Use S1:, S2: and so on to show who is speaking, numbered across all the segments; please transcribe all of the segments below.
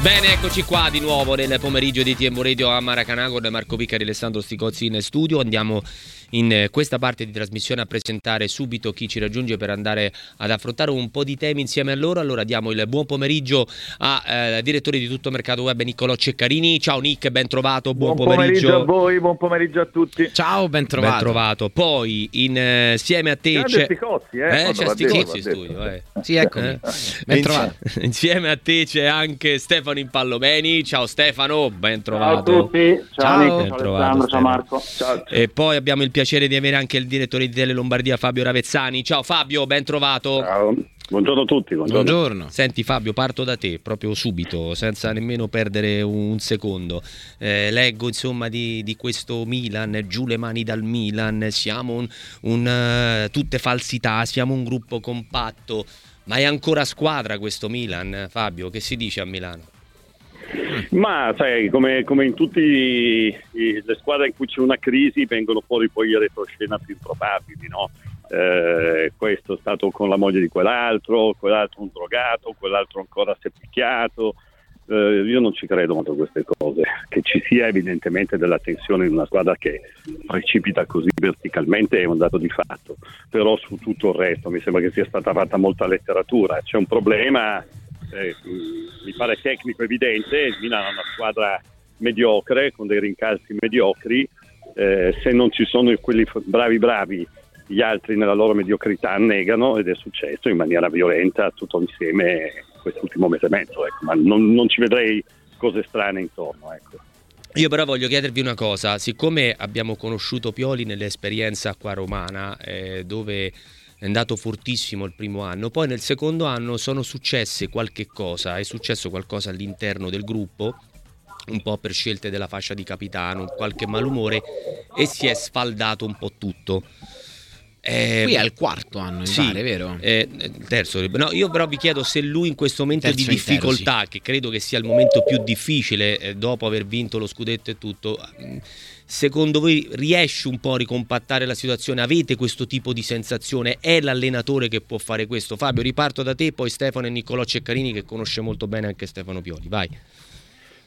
S1: Bene, eccoci qua di nuovo nel pomeriggio di Tiempo Radio a Maracanã con Marco Piccari e Alessandro Sticozzi in studio. Andiamo in eh, questa parte di trasmissione a presentare subito chi ci raggiunge per andare ad affrontare un po' di temi insieme a loro. Allora diamo il buon pomeriggio al eh, direttore di tutto mercato web Niccolò Ceccarini. Ciao Nick, ben trovato, buon,
S2: buon
S1: pomeriggio.
S2: pomeriggio. a voi, buon pomeriggio a tutti.
S1: Ciao, ben trovato. Ben trovato. Poi insieme a te
S2: c'è Sticozzi, eh,
S1: eh c'è Sticozzi in studio, eh.
S3: Sì, eccomi.
S1: Eh. Ben trovato. Insieme a te c'è anche Stefano Impallomeni. Ciao Stefano, ben trovato.
S4: Ciao a tutti. Ciao,
S1: ciao
S4: ciao Alessandro, ciao Marco.
S1: Ciao. E poi abbiamo il piacere di avere anche il direttore di Tele Lombardia Fabio Ravezzani. Ciao Fabio, ben trovato.
S5: Ciao. Buongiorno a tutti. Buongiorno.
S1: buongiorno. Senti Fabio, parto da te proprio subito, senza nemmeno perdere un secondo. Eh, leggo insomma di, di, questo Milan, giù le mani dal Milan, siamo un, un, uh, tutte falsità, siamo un gruppo compatto, ma è ancora squadra questo Milan, Fabio? Che si dice a Milano?
S5: Ma sai, come, come in tutte le squadre in cui c'è una crisi vengono fuori poi le retroscena più improbabili, no? Eh, questo è stato con la moglie di quell'altro, quell'altro un drogato, quell'altro ancora si è picchiato. Eh, io non ci credo molto a queste cose, che ci sia evidentemente della tensione in una squadra che precipita così verticalmente è un dato di fatto, però su tutto il resto mi sembra che sia stata fatta molta letteratura, c'è un problema eh, mi pare tecnico evidente, il Milan è una squadra mediocre, con dei rincalzi mediocri, eh, se non ci sono quelli bravi bravi, gli altri nella loro mediocrità negano ed è successo in maniera violenta tutto insieme quest'ultimo mese e mezzo, ecco. ma non, non, ci vedrei cose strane intorno. Ecco.
S1: Io però voglio chiedervi una cosa, siccome abbiamo conosciuto Pioli nell'esperienza qua romana, eh, dove è andato fortissimo il primo anno, poi nel secondo anno sono successe qualche cosa, è successo qualcosa all'interno del gruppo, un po' per scelte della fascia di capitano, qualche malumore e si è sfaldato un po' tutto.
S3: Eh, Qui è il quarto anno, sì, pare, vero?
S1: Eh, terzo. No, io però vi chiedo se lui in questo momento terzo di difficoltà, intero, sì. che credo che sia il momento più difficile eh, dopo aver vinto lo scudetto e tutto, secondo voi riesce un po' a ricompattare la situazione? Avete questo tipo di sensazione? È l'allenatore che può fare questo? Fabio, riparto da te, poi Stefano e Niccolò Ceccarini che conosce molto bene anche Stefano Pioli. Vai.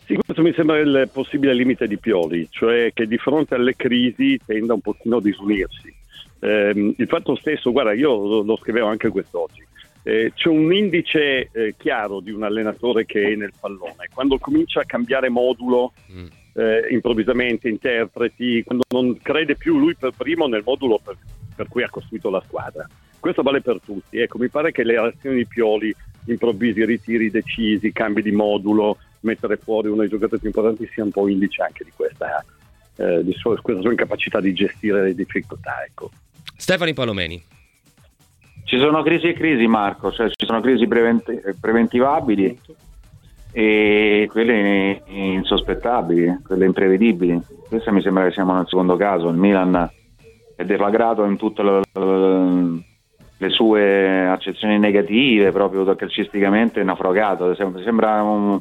S5: Sì, questo mi sembra il possibile limite di Pioli, cioè che di fronte alle crisi tenda un pochino a disunirsi. Eh, il fatto stesso, guarda, io lo, scrivevo anche quest'oggi, eh, c'è un indice eh, chiaro di un allenatore che è nel pallone. Quando comincia a cambiare modulo, mm eh, improvvisamente interpreti, quando non crede più lui per primo nel modulo per, per, cui ha costruito la squadra. Questo vale per tutti. Ecco, mi pare che le azioni di Pioli, improvvisi ritiri decisi, cambi di modulo, mettere fuori uno dei giocatori più importanti sia un po' indice anche di questa, eh, di sua, questa sua incapacità di gestire le difficoltà. Ecco.
S1: Stefani Palomeni.
S4: Ci sono crisi e crisi, Marco, cioè ci sono crisi preventi- preventivabili e quelle insospettabili, quelle imprevedibili. Questa mi sembra che siamo nel secondo caso. Il Milan è deflagrato in tutte le, le sue accezioni negative, proprio calcisticamente è naufragato. Sembra un,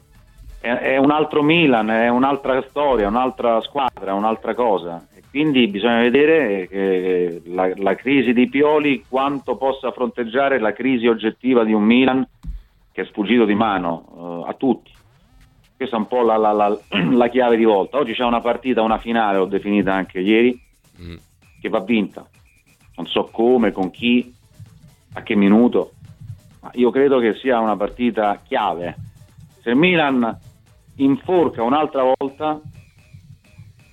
S4: è, un altro Milan, è un'altra storia, un'altra squadra, un'altra cosa. E quindi bisogna vedere la, la crisi di Pioli quanto possa fronteggiare la crisi oggettiva di un Milan che è sfuggito di mano uh, a tutti. Questa è un po' la, la, la, la, chiave di volta. Oggi c'è una partita, una finale, l'ho definita anche ieri, mm. che va vinta. Non so come, con chi, a che minuto, ma io credo che sia una partita chiave. Se Milan inforca un'altra volta,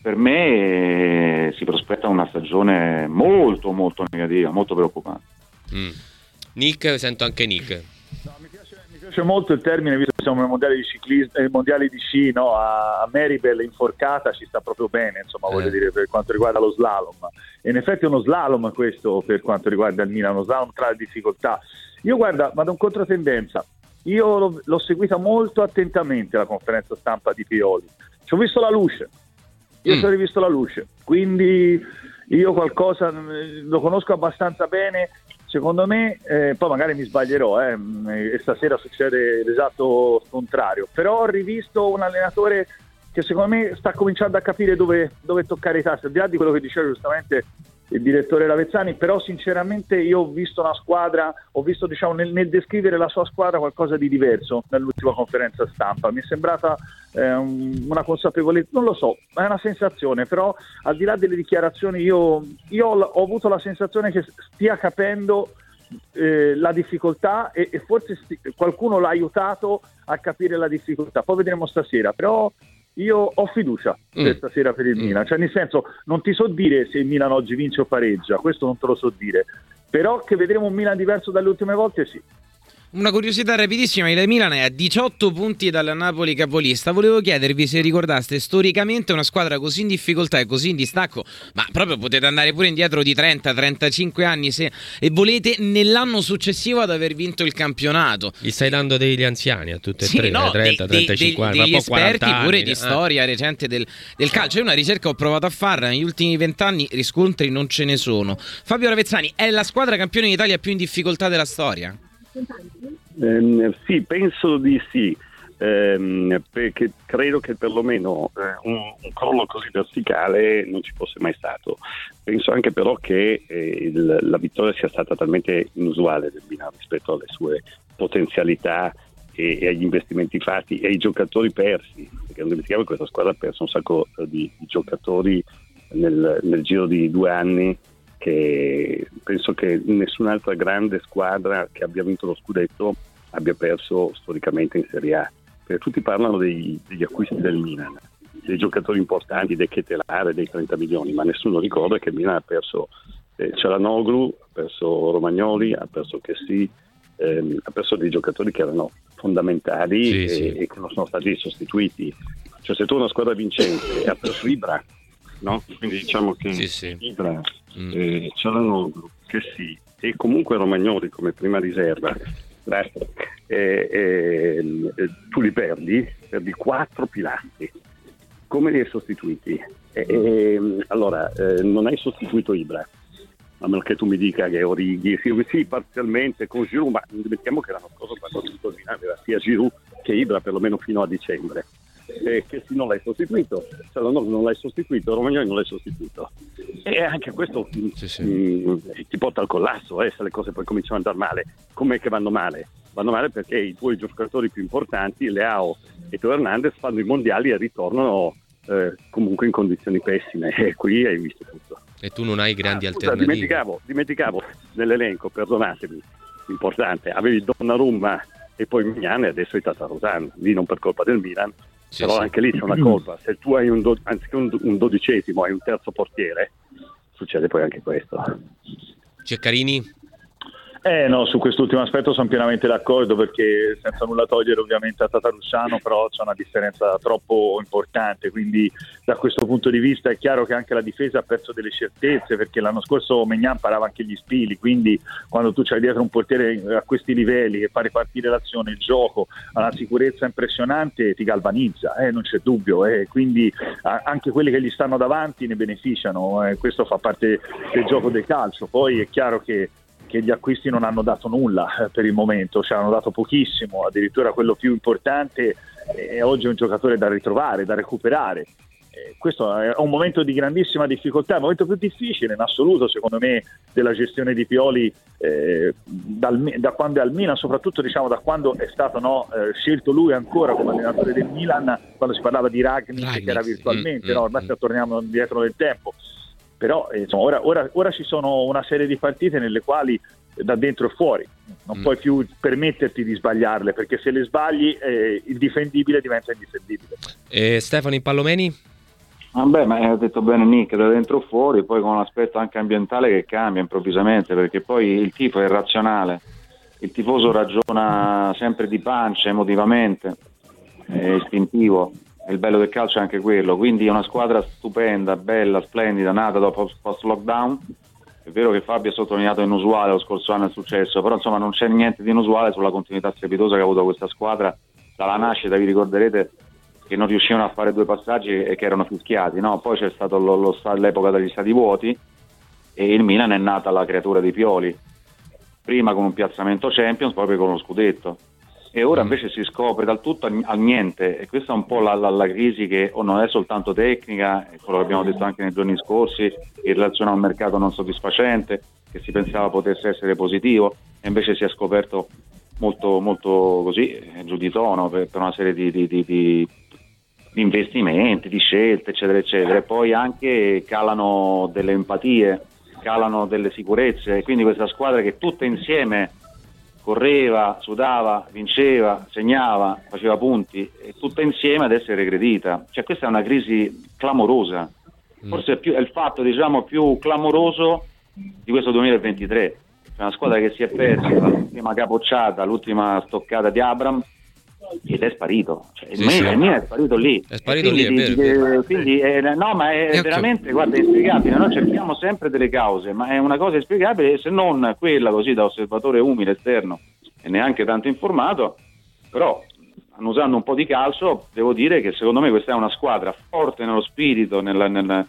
S4: per me eh, si prospetta una stagione molto molto negativa, molto preoccupante.
S1: Mm. Nick, sento anche Nick
S2: piace molto il termine, visto che siamo ai mondiali di, ciclismo, ai mondiali di sci, no? a, Maribel inforcata ci sta proprio bene, insomma, eh. voglio dire, per quanto riguarda lo slalom. E in effetti è uno slalom questo per quanto riguarda il Milan, uno slalom tra le difficoltà. Io guarda, vado in controtendenza. Io l'ho, l'ho seguita molto attentamente la conferenza stampa di Pioli. Ci ho visto la luce. Io mm. ci ho rivisto la luce. Quindi io qualcosa lo conosco abbastanza bene Secondo me, eh, poi magari mi sbaglierò eh, e stasera succede l'esatto contrario, però ho rivisto un allenatore che secondo me sta cominciando a capire dove, dove toccare i tassi, al di là di quello che diceva giustamente il direttore Lavezzani, però sinceramente io ho visto una squadra, ho visto diciamo, nel, nel, descrivere la sua squadra qualcosa di diverso nell'ultima conferenza stampa, mi è sembrata eh, una consapevolezza, non lo so, è una sensazione, però al di là delle dichiarazioni io, io ho, ho avuto la sensazione che stia capendo eh, la difficoltà e, e forse sti- qualcuno l'ha aiutato a capire la difficoltà, poi vedremo stasera, però io ho fiducia mm. stasera per il mm. Milan, cioè nel senso non ti so dire se il Milan oggi vince o pareggia, questo non te lo so dire, però che vedremo un Milan diverso dalle ultime volte sì.
S3: Una curiosità rapidissima, il Milan è a 18 punti dalla Napoli capolista. Volevo chiedervi se ricordaste storicamente una squadra così in difficoltà e così in distacco, ma proprio potete andare pure indietro di 30-35 anni se e volete nell'anno successivo ad aver vinto il campionato.
S1: Gli stai dando degli anziani a tutte e sì, tre, no, 30, dei, 35
S3: anni, degli esperti pure di eh. storia recente del, del calcio. È una ricerca che ho provato a fare negli ultimi vent'anni, riscontri non ce ne sono. Fabio Ravezzani è la squadra campione d'Italia più in difficoltà della storia?
S5: Eh, sì, penso di sì. Eh, perché credo che perlomeno eh, un, un, crollo così verticale non ci fosse mai stato. Penso anche però che eh, il, la vittoria sia stata talmente inusuale del Milan rispetto alle sue potenzialità e, e, agli investimenti fatti e ai giocatori persi, perché non dimentichiamo che questa squadra ha perso un sacco di, di giocatori nel, nel giro di due anni che penso che nessun'altra grande squadra che abbia vinto lo scudetto abbia perso storicamente in Serie A. Perché tutti parlano dei, degli acquisti del Milan, dei giocatori importanti, dei Ketelare, dei 30 milioni, ma nessuno ricorda che il Milan ha perso eh, Cialanoglu, ha perso Romagnoli, ha perso Chessy, ehm, ha perso dei giocatori che erano fondamentali sì, e, sì. e, che non sono stati sostituiti. Cioè se tu una squadra vincente ha perso Ibra, no? quindi diciamo che sì, Ibra mm. eh, Cialanoglu, Chessy e comunque Romagnoli come prima riserva eh, eh, tu li perdi, perdi quattro pilastri. Come li hai sostituiti? allora, eh, non hai sostituito Ibra, a meno che tu mi dica che Orighi, sì, sì parzialmente con Giroud, ma non dimentichiamo che l'anno scorso quando Milan era sia Giroud che Ibra perlomeno fino a dicembre eh, che se non l'hai sostituito, Cialanoglu non l'hai sostituito, Romagnoli non l'hai sostituito. E anche questo sì, sì. Mh, mm, ti porta al collasso eh, se le cose poi cominciano ad andare male. Com'è che vanno male? Vanno male perché i tuoi giocatori più importanti, Leao e Teo Hernandez, fanno i mondiali e ritornano eh, comunque in condizioni pessime e qui hai visto tutto.
S1: E tu non hai grandi ah, scusa, alternative.
S5: Dimenticavo, dimenticavo nell'elenco, perdonatemi, importante, avevi Donnarumma e poi Mignan e adesso è Tatarosano, lì non per colpa del Milan, sì, però sì. anche lì c'è una colpa, se tu hai un, do- anziché un, un dodicesimo hai un terzo portiere, succede poi anche questo.
S1: Ceccarini?
S2: Eh no, su quest'ultimo aspetto sono pienamente d'accordo perché senza nulla togliere ovviamente a Tatarussano, però c'è una differenza troppo importante, quindi da questo punto di vista è chiaro che anche la difesa ha perso delle certezze perché l'anno scorso Megnan parava anche gli spili, quindi quando tu c'hai dietro un portiere a questi livelli che fa ripartire l'azione, il gioco, ha una sicurezza impressionante, ti galvanizza, eh, non c'è dubbio, eh, quindi anche quelli che gli stanno davanti ne beneficiano, eh, questo fa parte del gioco del calcio, poi è chiaro che che gli acquisti non hanno dato nulla eh, per il momento, cioè hanno dato pochissimo, addirittura quello più importante è oggi un giocatore da ritrovare, da recuperare. Eh, questo è un momento di grandissima difficoltà, il momento più difficile in assoluto secondo me della gestione di Pioli eh, dal, da quando è al Milan, soprattutto diciamo, da quando è stato no, eh, scelto lui ancora come allenatore del Milan, quando si parlava di Ragnick che era virtualmente, mm, no? ormai mm, torniamo indietro nel tempo però eh, insomma, ora, ora, ora, ci sono una serie di partite nelle quali da dentro e fuori non mm. puoi più permetterti di sbagliarle perché se le sbagli eh, il difendibile diventa indifendibile.
S1: E Stefano Pallomeni?
S4: Vabbè, ma hai detto bene Nick, da dentro e fuori, poi con un aspetto anche ambientale che cambia improvvisamente, perché poi il tifo è irrazionale, il tifoso ragiona sempre di pancia emotivamente, è istintivo, il bello del calcio è anche quello, quindi è una squadra stupenda, bella, splendida, nata dopo post lockdown. È vero che Fabio ha sottolineato inusuale lo scorso anno il successo, però insomma non c'è niente di inusuale sulla continuità strepitosa che ha avuto questa squadra dalla nascita, vi ricorderete che non riuscivano a fare due passaggi e che erano fischiati, no? poi c'è lo, lo, l'epoca degli stati vuoti e il Milan è nata la creatura di Pioli, prima con un piazzamento Champions, poi con uno scudetto e ora mm. invece si scopre dal tutto al niente. E questa è un po' la, la, la crisi che oh, non è soltanto tecnica, quello che abbiamo detto anche nei giorni scorsi, in relazione a un mercato non soddisfacente che si pensava potesse essere positivo e invece si è scoperto molto, molto così eh, giù di tono per, per una serie di, di, di, di, investimenti, di scelte eccetera eccetera. E poi anche calano delle empatie, calano delle sicurezze. E quindi questa squadra che tutta insieme correva, sudava, vinceva, segnava, faceva punti, e tutta insieme ad essere regredita. Cioè questa è una crisi clamorosa, mm. forse è, più, è il fatto diciamo, più clamoroso di questo 2023. C'è una squadra che si è persa l'ultima capocciata, l'ultima stoccata di Abram ed è sparito. Cioè, il, sì, mio, sì. è sparito lì.
S1: È sparito quindi, lì, è vero.
S4: quindi eh, no, ma è e veramente, guarda, è inspiegabile. Noi cerchiamo sempre delle cause, ma è una cosa inspiegabile se non quella così da osservatore umile esterno e neanche tanto informato, però usando un po' di calcio, devo dire che secondo me questa è una squadra forte nello spirito, nella, nella,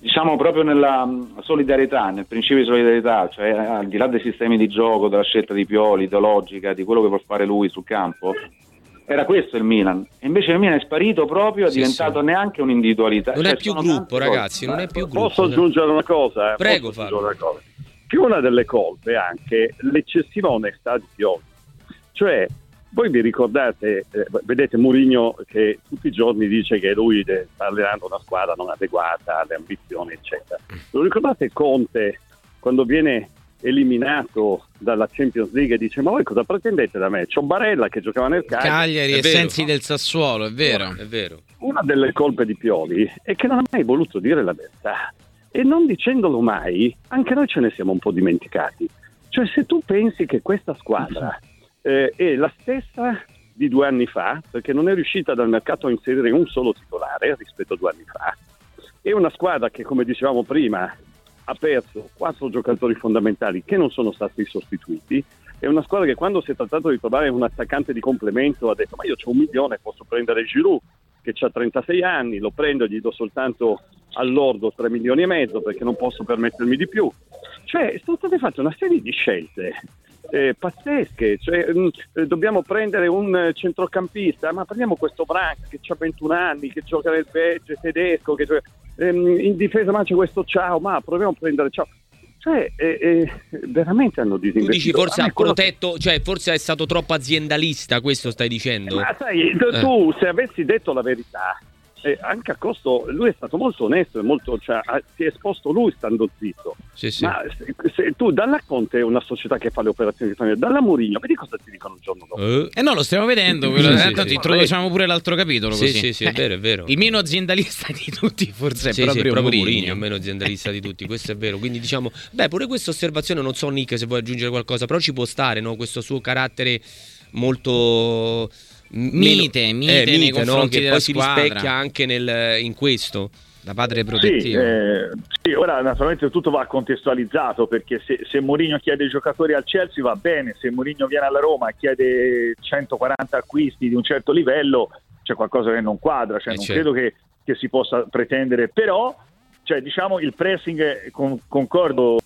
S4: diciamo proprio nella solidarietà, nel principio di solidarietà, cioè al di là dei sistemi di gioco, della scelta di Pioli, ideologica, di quello che vuole fare lui sul campo, era questo il Milan. Invece il Milan è sparito proprio, è sì, diventato sì. neanche un'individualità.
S1: Non cioè, è più gruppo, ragazzi, non è più gruppo.
S5: Posso aggiungere una cosa?
S1: Eh? Prego, Fabio.
S5: Che una delle colpe è anche l'eccessiva onestà di Pioli. Cioè, voi vi ricordate, eh, vedete Mourinho che tutti i giorni dice che lui sta allenando una squadra non adeguata alle ambizioni, eccetera. Lo ricordate Conte quando viene eliminato dalla Champions League e dice ma voi cosa pretendete da me? C'ho Barella che giocava nel Cagliari.
S3: Cagliari e Sensi del Sassuolo, è vero.
S1: è vero.
S5: Una delle colpe di Pioli è che non ha mai voluto dire la verità e non dicendolo mai anche noi ce ne siamo un po' dimenticati. Cioè se tu pensi che questa squadra eh, è la stessa di due anni fa, perché non è riuscita dal mercato a inserire un solo titolare rispetto a due anni fa, è una squadra che come dicevamo prima ha perso quattro giocatori fondamentali che non sono stati sostituiti. È una squadra che quando si è trattato di trovare un attaccante di complemento ha detto ma io ho un milione, posso prendere Giroud che ha 36 anni, lo prendo e gli do soltanto all'ordo 3 milioni e mezzo perché non posso permettermi di più. Cioè sono state fatte una serie di scelte eh, pazzesche, cioè, mh, mm, dobbiamo prendere un centrocampista, ma prendiamo questo Branks che ha 21 anni, che gioca nel Belgio, tedesco, che gioca ehm, in difesa ma c'è questo ciao, ma proviamo a prendere ciao. Cioè, eh, eh, veramente hanno disinvestito. Tu
S1: dici forse ha protetto, che... cioè forse è stato troppo aziendalista, questo stai dicendo?
S5: Ma sai, tu se avessi detto la verità, eh, anche a costo, lui è stato molto onesto e molto, cioè, si è esposto lui stando zitto.
S1: Sì, sì.
S5: Ma se, se tu dalla Conte è una società che fa le operazioni di famiglia, dalla Murigno, vedi cosa ti dicono il giorno dopo.
S3: Eh, eh no, lo stiamo vedendo, sì, sì, sì, introduciamo pure l'altro capitolo.
S1: Sì, così. sì, sì, è vero, è vero.
S3: Il meno aziendalista di tutti forse è
S1: sì,
S3: proprio,
S1: sì, proprio
S3: Murigno.
S1: il meno aziendalista di tutti, questo è vero. Quindi diciamo, beh, pure questa osservazione, non so Nick se vuoi aggiungere qualcosa, però ci può stare, no? questo suo carattere molto
S3: mite, mite, eh, nei confronti
S1: no? che poi si rispecchia anche nel, in questo da padre protettivo.
S2: Sì, eh, sì, ora naturalmente tutto va contestualizzato perché se, se Mourinho chiede i giocatori al Chelsea va bene, se Mourinho viene alla Roma e chiede 140 acquisti di un certo livello c'è qualcosa che non quadra, cioè eh non certo. credo che, che, si possa pretendere, però cioè, diciamo il pressing, con, concordo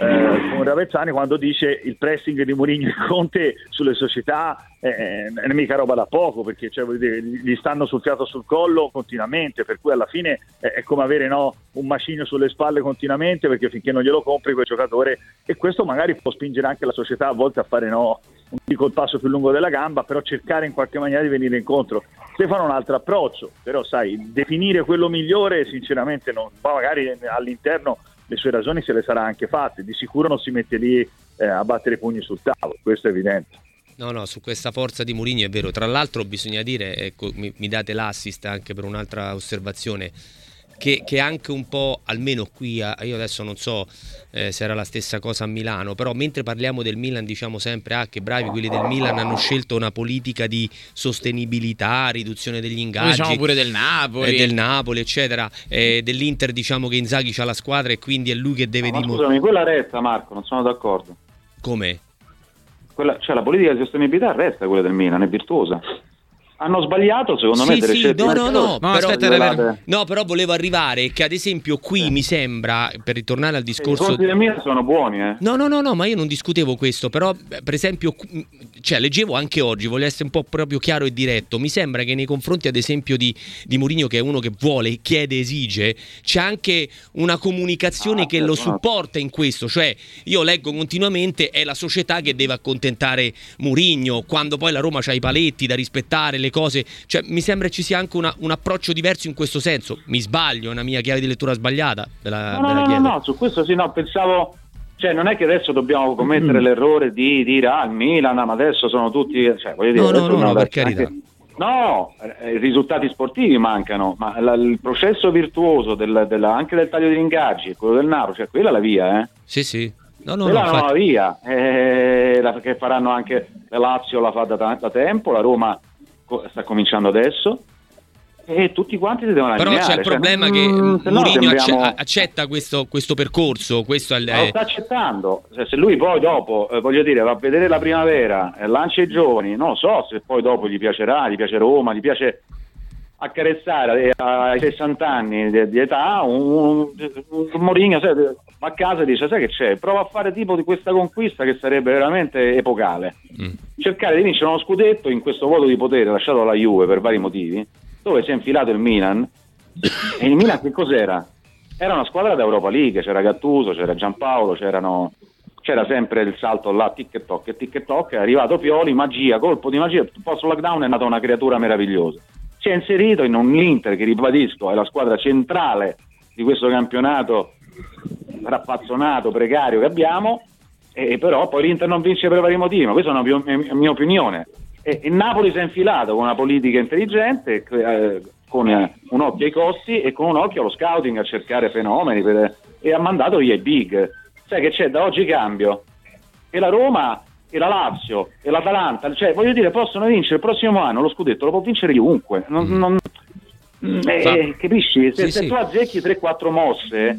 S2: eh, con Ravezzani quando dice il pressing di Mourinho e Conte sulle società eh, è mica roba da poco perché cioè, dire, gli stanno sul fiato sul collo continuamente per cui alla fine è, è come avere no, un macigno sulle spalle continuamente perché finché non glielo compri quel giocatore e questo magari può spingere anche la società a volte a fare no, un dico il passo più lungo della gamba però cercare in qualche maniera di venire incontro. Stefano ha un altro approccio però sai definire quello migliore sinceramente non, magari all'interno le sue ragioni se le sarà anche fatte, di sicuro non si mette lì eh, a battere i pugni sul tavolo, questo è evidente.
S1: No, no, su questa forza di Mourinho è vero. Tra l'altro bisogna dire, ecco, mi, mi date l'assist anche per un'altra osservazione, che, che, anche un po', almeno qui, io adesso non so eh, se era la stessa cosa a Milano, però mentre parliamo del Milan diciamo sempre ah, che bravi quelli del Milan hanno scelto una politica di sostenibilità, riduzione degli ingaggi.
S3: Diciamo pure del Napoli.
S1: Eh, del Napoli, eccetera. Eh, dell'Inter diciamo che Inzaghi ha la squadra e quindi è lui che deve
S4: no, dimostrare. Scusami, quella resta Marco, non sono d'accordo.
S1: Come?
S4: Quella, cioè la politica di sostenibilità resta quella del Milan, è virtuosa. Hanno sbagliato secondo sì, me delle
S1: sì,
S4: scelte
S1: no, no, no,
S3: no, però, aspetta,
S1: no, però volevo arrivare che ad esempio qui eh. mi sembra per ritornare al discorso
S4: i del Milan sono buoni eh.
S1: no no no no ma io non discutevo questo però per esempio cioè leggevo anche oggi voglio essere un po' proprio chiaro e diretto mi sembra che nei confronti ad esempio di, di Mourinho che è uno che vuole chiede esige c'è anche una comunicazione ah, che lo supporta in questo cioè io leggo continuamente è la società che deve accontentare Mourinho quando poi la Roma ha i paletti da rispettare le le cose. Cioè, mi sembra ci sia anche una, un approccio diverso in questo senso. Mi sbaglio, è una mia chiave di lettura sbagliata.
S4: Della, no, no, no, no, su questo sì, no, pensavo. Cioè, non è che adesso dobbiamo commettere mm. l'errore di dire ah, il Milan, ma adesso sono tutti. Cioè, voglio dire,
S1: no, no, no, no per carità.
S4: Anche... No, eh, i risultati sportivi mancano, ma la, il processo virtuoso del, della, anche del taglio di ingaggi, quello del Naro, cioè quella è la via, eh?
S1: Sì, sì. No, no,
S4: quella
S1: no,
S4: è la nuova via, eh, la, che faranno anche la Lazio, la fa da, da tempo, la Roma sta cominciando adesso e tutti quanti si devono
S1: allineare. Però c'è il cioè, problema cioè, che mm, Mourinho sembriamo... accetta questo, questo, percorso. Questo è.
S4: Lo sta accettando. Se, lui poi dopo, eh, voglio dire, va a vedere la primavera, eh, lancia i giovani, non lo so se poi dopo gli piacerà, gli piace Roma, gli piace accarezzare ai 60 anni di, di età un, un, un Mourinho va a casa e dice sai che c'è prova a fare tipo di questa conquista che sarebbe veramente epocale mm. cercare di vincere uno scudetto in questo vuoto di potere lasciato alla Juve per vari motivi dove si è infilato il Milan e il Milan che cos'era? era una squadra d'Europa League c'era Gattuso, c'era Giampaolo c'erano c'era sempre il salto là, tic e toc tic e toc, è arrivato Pioli, magia, colpo di magia, post lockdown è nata una creatura meravigliosa si è inserito in un Inter che ribadisco è la squadra centrale di questo campionato raffazzonato, precario che abbiamo, e però poi l'Inter non vince per vari motivi, ma questa è una mia, mia opinione. E, e, Napoli si è infilato con una politica intelligente, eh, con un occhio ai costi e con un occhio allo scouting a cercare fenomeni per, e ha mandato via i big. Sai che c'è da oggi cambio. E la Roma e la Lazio e l'Atalanta, cioè voglio dire, possono vincere il prossimo anno lo scudetto, lo può vincere chiunque. Non, mm. non, eh, capisci? Se, sì, se sì. tu azzecchi 3-4 mosse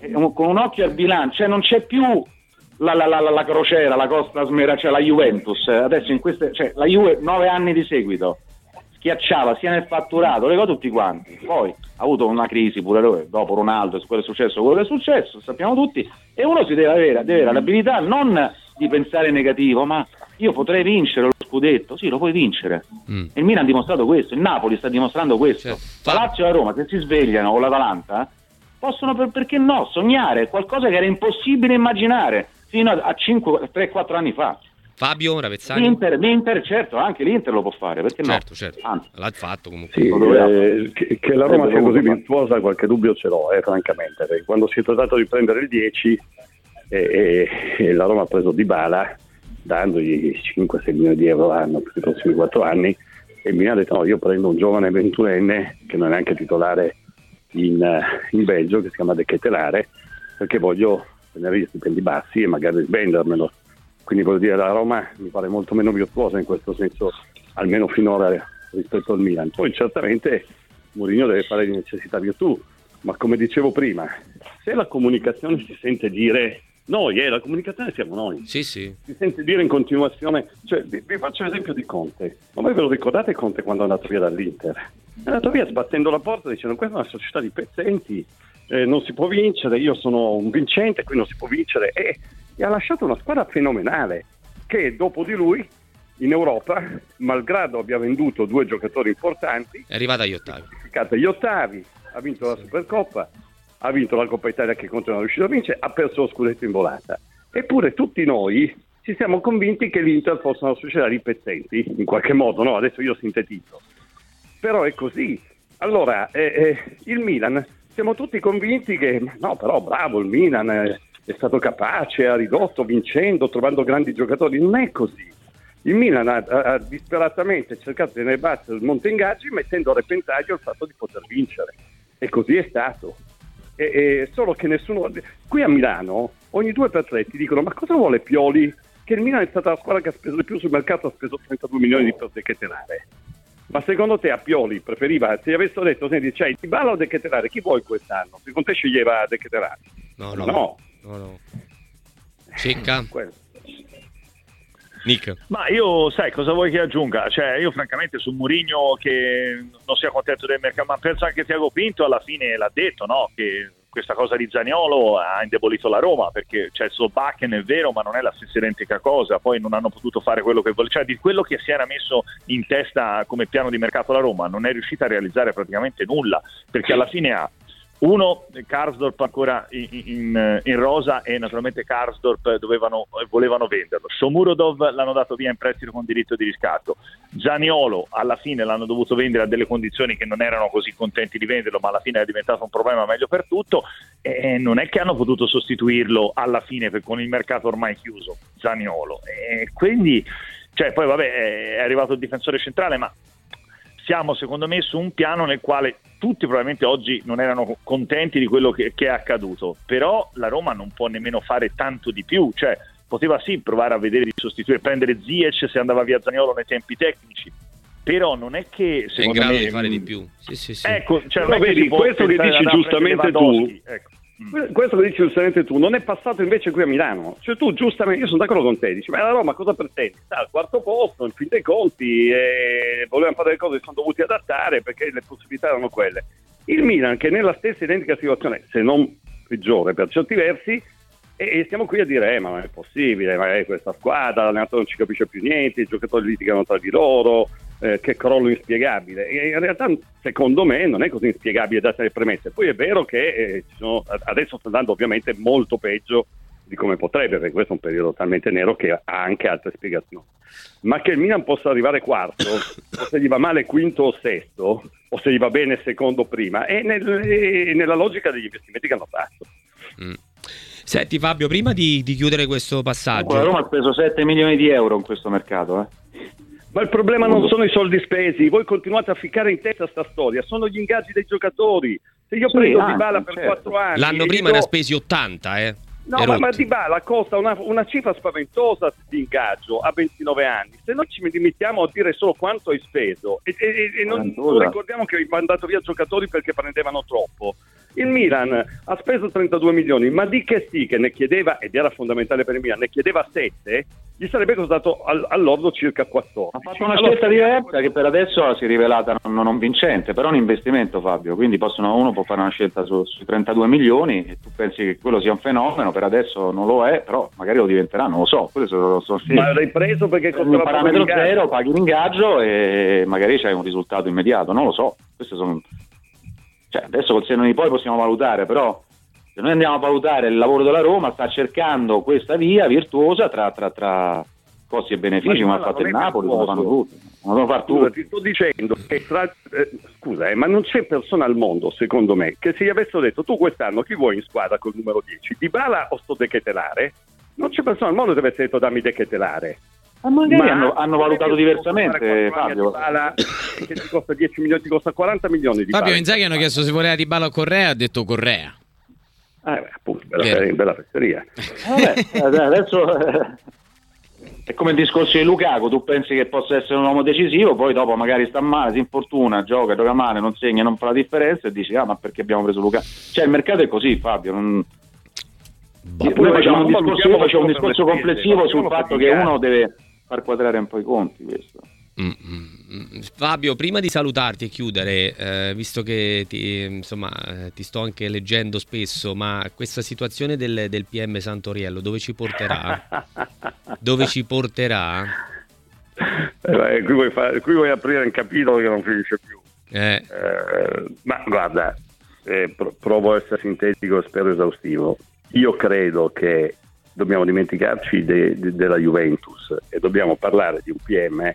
S4: eh, con un occhio al bilancio, cioè non c'è più la, la, la, la crociera, la Costa Smera, cioè la Juventus. Adesso in queste, cioè, la Juve 9 anni di seguito schiacciava sia nel fatturato, le cose tutti quanti. Poi ha avuto una crisi pure lui, dopo Ronaldo, quello è successo, quello che è successo, sappiamo tutti, e uno si deve avere, deve avere l'abilità non di pensare negativo, ma io potrei vincere lo scudetto, sì, lo puoi vincere. Mm. Il Milan ha dimostrato questo, il Napoli sta dimostrando questo. La Lazio e la Roma, se si svegliano, o l'Atalanta, possono, per, perché no, sognare qualcosa che era impossibile immaginare fino a, a 3-4 anni fa.
S1: Fabio Ravezzani?
S4: L'Inter, L'Inter, certo, anche l'Inter lo può fare, perché
S1: certo,
S4: no?
S1: Certo, Anzi. l'ha fatto comunque.
S5: Sì, eh, che, che, la Roma sia così virtuosa, qualche dubbio ce l'ho, eh, francamente. Quando si è trattato di prendere il 10 e, e la Roma ha preso Di Bala dandogli 5-6 milioni di euro l'anno per i prossimi 4 anni e mi ha detto no, io prendo un giovane venturenne che non è neanche titolare in, in Belgio che si chiama De Ketelare perché voglio tenere gli stipendi bassi e magari svendermelo. Quindi voglio dire la Roma mi pare molto meno virtuosa in questo senso almeno finora rispetto al Milan. Poi certamente Mourinho deve fare di necessità virtù ma come dicevo prima se la comunicazione si sente dire noi, eh, la comunicazione siamo noi.
S1: Sì, sì.
S5: Si sente dire in continuazione, cioè, vi, vi faccio l'esempio di Conte. Ma voi ve lo ricordate Conte quando è andato via dall'Inter? È andato via sbattendo la porta dicendo questa è una società di pezzenti, eh, non si può vincere, io sono un vincente, qui non si può vincere. E, e ha lasciato una squadra fenomenale che dopo di lui in Europa, malgrado abbia venduto due giocatori importanti,
S1: è arrivata agli ottavi.
S5: Agli ottavi, ha vinto la Supercoppa, ha vinto la Coppa Italia che Conte non è riuscito a vincere, ha perso lo scudetto in volata. Eppure tutti noi ci siamo convinti che l'Inter fosse una società di pezzenti, in qualche modo, no? Adesso io sintetizzo. Però è così. Allora, eh, eh, il Milan, siamo tutti convinti che, no, però bravo, il Milan è, è stato capace, ha ridotto vincendo, trovando grandi giocatori. Non è così. Il Milan ha, ha, ha disperatamente cercato di tenere basso il monte ingaggi mettendo a repentaglio il fatto di poter vincere. E così è stato. E, e, solo che nessuno. Qui a Milano ogni due per tre ti dicono: Ma cosa vuole Pioli? Che il Milan è stata la squadra che ha speso di più sul mercato, ha speso 32 milioni di per Dechetelare. Ma secondo te a Pioli preferiva, se gli avessero detto, senti, c'hai Di Bala o Dechetelare, chi vuoi quest'anno? Secondo te sceglieva Dechetelare?
S1: No, no. No. no, no. Cicca? Nick.
S2: Ma io, sai, cosa vuoi che aggiunga? Cioè, io francamente su Mourinho che non sia contento del mercato, ma penso anche Tiago Pinto alla fine l'ha detto, no? Che questa cosa di Zaniolo ha indebolito la Roma perché c'è il suo Bakken è vero ma non è la stessa identica cosa poi non hanno potuto fare quello che volevano cioè di quello che si era messo in testa come piano di mercato la Roma non è riuscita a realizzare praticamente nulla perché alla fine ha uno, Karsdorp ancora in, in, in, rosa e naturalmente Karsdorp dovevano, volevano venderlo. Shomurodov l'hanno dato via in prestito con diritto di riscatto. Zaniolo alla fine l'hanno dovuto vendere a delle condizioni che non erano così contenti di venderlo, ma alla fine è diventato un problema meglio per tutto. E non è che hanno potuto sostituirlo alla fine con il mercato ormai chiuso, Zaniolo. E quindi, cioè, poi vabbè, è arrivato il difensore centrale, ma siamo secondo me su un piano nel quale tutti probabilmente oggi non erano contenti di quello che, che, è accaduto, però la Roma non può nemmeno fare tanto di più, cioè poteva sì provare a vedere di sostituire, prendere Ziyech se andava via Zagnolo nei tempi tecnici, però non è che
S1: secondo è in grado me, di fare di più. Sì, sì, sì.
S5: Ecco, cioè, no, vedi, questo che dici giustamente tu. Ecco Mm. Questo lo dici giustamente tu, non è passato invece qui a Milano. Cioè tu giustamente, io sono d'accordo con te, dici, ma la Roma cosa pretende? Sta al quarto posto, in fin dei conti, e volevano fare delle cose che sono dovuti adattare perché le possibilità erano quelle. Il Milan, che è nella stessa identica situazione, se non peggiore per certi versi, e, stiamo qui a dire, eh, ma non è possibile, ma è questa squadra, l'allenatore non ci capisce più niente, i giocatori litigano tra di loro, eh, che crollo inspiegabile. E in realtà, secondo me, non è così inspiegabile date le premesse. Poi è vero che eh, sono, adesso sta andando ovviamente molto peggio di come potrebbe, perché questo è un periodo talmente nero che ha anche altre spiegazioni. Ma che il Milan possa arrivare quarto, o se gli va male quinto o sesto, o se gli va bene secondo prima, è, nel, è nella logica degli investimenti che hanno fatto.
S1: Mm. Senti Fabio, prima di, di, chiudere questo passaggio...
S4: La Roma ha speso 7 milioni di euro in questo mercato, eh?
S5: Ma il problema non sono i soldi spesi, voi continuate a ficcare in testa sta storia, sono gli ingaggi dei giocatori. Se io prendo sì, Di Bala per certo. 4 anni...
S1: L'anno prima do... ne ha spesi 80, eh?
S5: No, ma, ma Di Bala costa una, una, cifra spaventosa di ingaggio a 29 anni. Se noi ci limitiamo a dire solo quanto hai speso e, e, e non, non, ricordiamo che hai mandato via giocatori perché prendevano troppo, il Milan ha speso 32 milioni, ma di che sì che ne chiedeva, ed era fondamentale per il Milan, ne chiedeva 7, gli sarebbe costato all'ordo circa 14.
S4: Ha fatto una scelta diversa che per adesso si è rivelata non, non vincente, però è un investimento Fabio, quindi possono, uno può fare una scelta su, sui 32 milioni e tu pensi che quello sia un fenomeno, per adesso non lo è, però magari lo diventerà, non lo so. Sono,
S5: sono, sì. Ma l'hai preso perché costa
S4: un parametro zero, paghi l'ingaggio e magari c'hai un risultato immediato, non lo so. Queste sono cioè, adesso col senno di poi possiamo valutare, però se noi andiamo a valutare il lavoro della Roma, sta cercando questa via virtuosa tra, tra, tra costi e benefici, ma, ma ha fatto il Napoli, lo fanno tutti.
S5: Non far scusa, ti sto dicendo che tra, eh, scusa, eh, ma non c'è persona al mondo, secondo me, che se gli avessero detto tu quest'anno chi vuoi in squadra col numero 10, Di Bala o sto Dechetelare? Non c'è persona al mondo che avesse detto dammi Dechetelare.
S4: Ma magari ma hanno, hanno valutato diversamente Fabio.
S5: Che ti costa 10 milioni, ti costa 40 milioni di
S3: Fabio Inzaghi hanno chiesto se voleva di Bala o Correa, ha detto Correa.
S5: Ah, beh, appunto, bella, bella fesseria.
S4: Vabbè, adesso eh, è come il discorso di Lukaku, tu pensi che possa essere un uomo decisivo, poi dopo magari sta male, si infortuna, gioca, gioca male, non segna, non fa la differenza e dici ah ma perché abbiamo preso Lukaku? Cioè il mercato è così Fabio, non... Noi facciamo un discorso, facciamo un discorso complessivo sul fatto che uno deve far quadrare un po' i conti questo.
S1: Mm-hmm. Fabio, prima di salutarti e chiudere, eh, visto che ti, insomma, eh, ti, sto anche leggendo spesso, ma questa situazione del, del PM Santoriello dove ci porterà? dove ci porterà?
S5: Eh, qui, vuoi fare, qui, vuoi aprire un capitolo che non finisce più. Eh. eh ma guarda, eh, provo a essere sintetico spero esaustivo. Io credo che dobbiamo dimenticarci de, de, della Juventus e dobbiamo parlare di un PM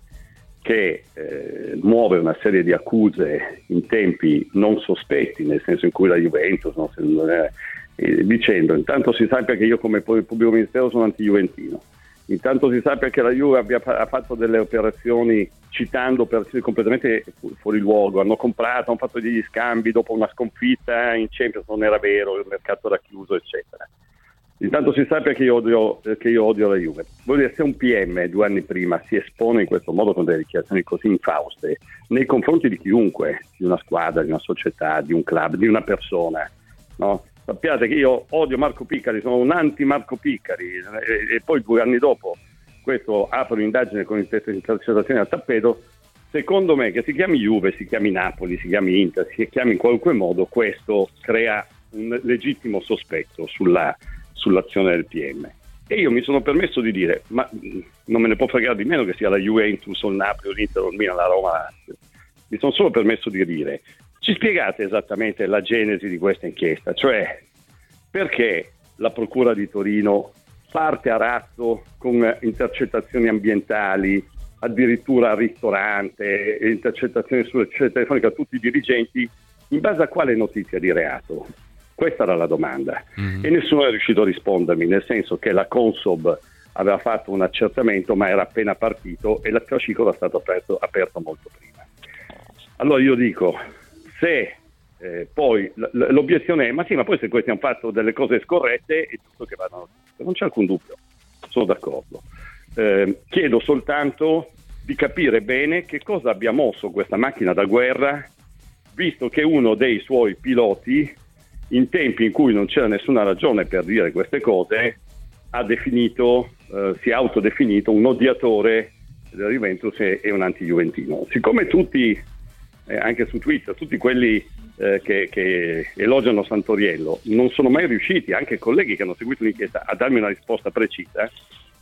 S5: che eh, muove una serie di accuse in tempi non sospetti, nel senso in cui la Juventus non è, eh, dicendo intanto si sappia che io come pubblico ministero sono anti-juventino, intanto si sappia che la Juve abbia, ha fatto delle operazioni citando operazioni completamente fuori luogo, hanno comprato, hanno fatto degli scambi dopo una sconfitta in Champions, non era vero, il mercato era chiuso, eccetera. Intanto si sappia che io odio, che io odio la Juve. Vuol dire, se un PM due anni prima si espone in questo modo con delle dichiarazioni così infauste nei confronti di chiunque, di una squadra, di una società, di un club, di una persona, no? sappiate che io odio Marco Piccari, sono un anti-Marco Piccari e, poi due anni dopo questo apre un'indagine con intercettazioni a tappeto, secondo me che si chiami Juve, si chiami Napoli, si chiami Inter, si chiami in qualunque modo, questo crea un legittimo sospetto sulla, sull'azione del PM. E io mi sono permesso di dire, ma non me ne può fregare di meno che sia la Juventus o il Napoli o l'Inter o il Milan, la Roma. Mi sono solo permesso di dire, ci spiegate esattamente la genesi di questa inchiesta, cioè perché la Procura di Torino parte a razzo con intercettazioni ambientali, addirittura al ristorante, intercettazioni sulle telefoniche a tutti i dirigenti, in base a quale notizia di reato? Questa era la domanda mm-hmm. e nessuno è riuscito a rispondermi, nel senso che la Consob aveva fatto un accertamento ma era appena partito e il fascicolo è stato aperto, aperto molto prima. Allora io dico, se eh, poi l- l'obiezione è ma sì, ma poi se questi hanno fatto delle cose scorrette è giusto che vadano, non c'è alcun dubbio, sono d'accordo. Eh, chiedo soltanto di capire bene che cosa abbia mosso questa macchina da guerra, visto che uno dei suoi piloti, in tempi in cui non c'era nessuna ragione per dire queste cose, ha definito, eh, si è autodefinito un odiatore del Juventus e, un anti-juventino. Siccome tutti, eh, anche su Twitter, tutti quelli eh, che, che, elogiano Santoriello non sono mai riusciti, anche colleghi che hanno seguito l'inchiesta, a darmi una risposta precisa,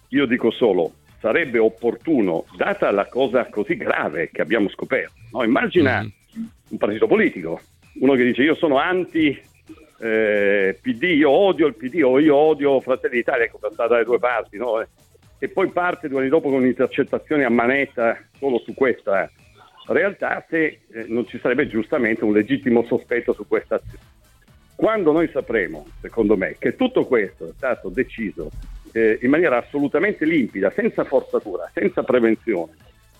S5: io dico solo, sarebbe opportuno, data la cosa così grave che abbiamo scoperto, no? immagina mm-hmm. un partito politico, uno che dice io sono anti eh, PD, io odio il PD o io odio Fratelli d'Italia, ecco, sta dalle due parti, no? e poi parte due anni dopo con un'intercettazione a manetta solo su questa realtà se eh, non ci sarebbe giustamente un legittimo sospetto su questa azione. Quando noi sapremo, secondo me, che tutto questo è stato deciso eh, in maniera assolutamente limpida, senza forzatura, senza prevenzione,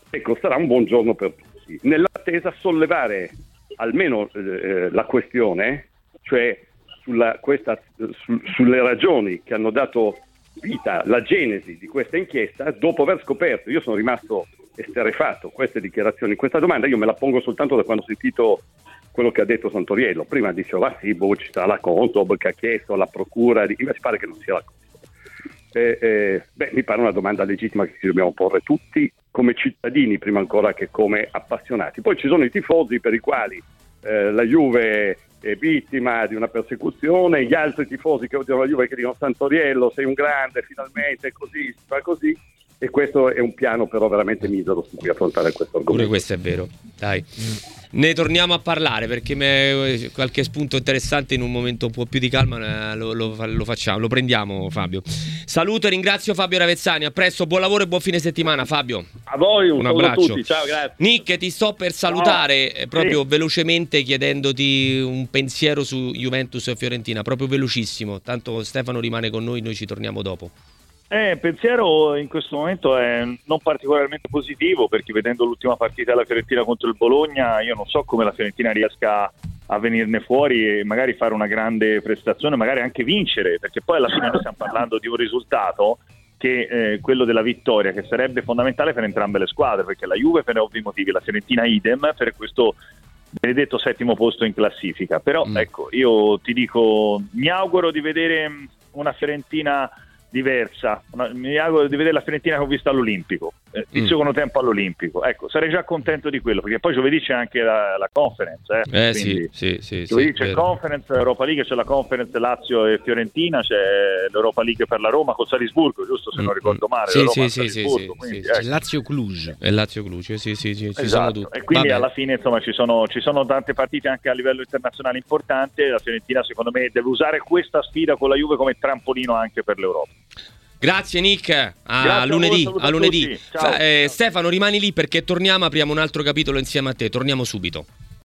S5: ecco, sarà un buon giorno per tutti. Nell'attesa sollevare almeno eh, eh, la questione, cioè sulla, questa, su, sulle ragioni che hanno dato vita, la genesi di questa inchiesta, dopo aver scoperto, io sono rimasto esterefatto queste dichiarazioni, questa domanda io me la pongo soltanto da quando ho sentito quello che ha detto Santoriello. Prima diceva sì, boh, ci sarà la Contob che ha chiesto alla procura, di... invece pare che non sia la Contob. Eh, eh, beh, mi pare una domanda legittima che ci dobbiamo porre tutti come cittadini prima ancora che come appassionati. Poi ci sono i tifosi per i quali eh, la Juve vittima di una persecuzione, gli altri tifosi che odiano la Juve che dicono Santoriello sei un grande, finalmente così, si fa così e questo è un piano però veramente misero su cui affrontare questo argomento.
S1: Pure questo è vero, dai. Ne torniamo a parlare perché me, qualche spunto interessante in un momento un po' più di calma eh, lo, lo, lo, facciamo, lo prendiamo Fabio. Saluto e ringrazio Fabio Ravezzani, a presto, buon lavoro e buon fine settimana Fabio.
S5: A voi un, un abbraccio. Tutti. Ciao, grazie.
S1: Nick, ti sto per salutare no. Eh, proprio sì. velocemente chiedendoti un pensiero su Juventus e Fiorentina, proprio velocissimo, tanto Stefano rimane con noi, noi ci torniamo dopo.
S2: Eh, il pensiero in questo momento è non particolarmente positivo perché vedendo l'ultima partita della Fiorentina contro il Bologna io non so come la Fiorentina riesca a venirne fuori e magari fare una grande prestazione, magari anche vincere, perché poi alla fine stiamo parlando di un risultato che è eh, quello della vittoria, che sarebbe fondamentale per entrambe le squadre, perché la Juve per ovvi motivi, la Fiorentina idem per questo benedetto settimo posto in classifica. Però mm. ecco, io ti dico, mi auguro di vedere una Fiorentina diversa. Mi auguro di vedere la Fiorentina che ho visto all'Olimpico, eh, il mm. secondo tempo all'Olimpico. Ecco, sarei già contento di quello, perché poi giovedì c'è anche la, la conference. Eh,
S1: eh sì, sì, sì,
S2: giovedì
S1: sì,
S2: c'è vero. conference, Europa League, c'è la conference Lazio e Fiorentina, c'è l'Europa League per la Roma con Salisburgo, giusto se mm. non ricordo male.
S1: Sì, sì, sì, sì,
S3: quindi, sì, ecco. Lazio Cluj.
S1: E Lazio Cluj, sì, sì, sì, ci
S2: esatto.
S1: sono
S2: E quindi Vabbè. alla fine insomma ci sono, ci sono tante partite anche a livello internazionale importanti. La Fiorentina secondo me deve usare questa sfida con la Juve come trampolino anche per l'Europa.
S1: Grazie Nick, a Grazie lunedì. A, a lunedì. Eh, Stefano rimani lì perché torniamo, apriamo un altro capitolo insieme a te, torniamo subito.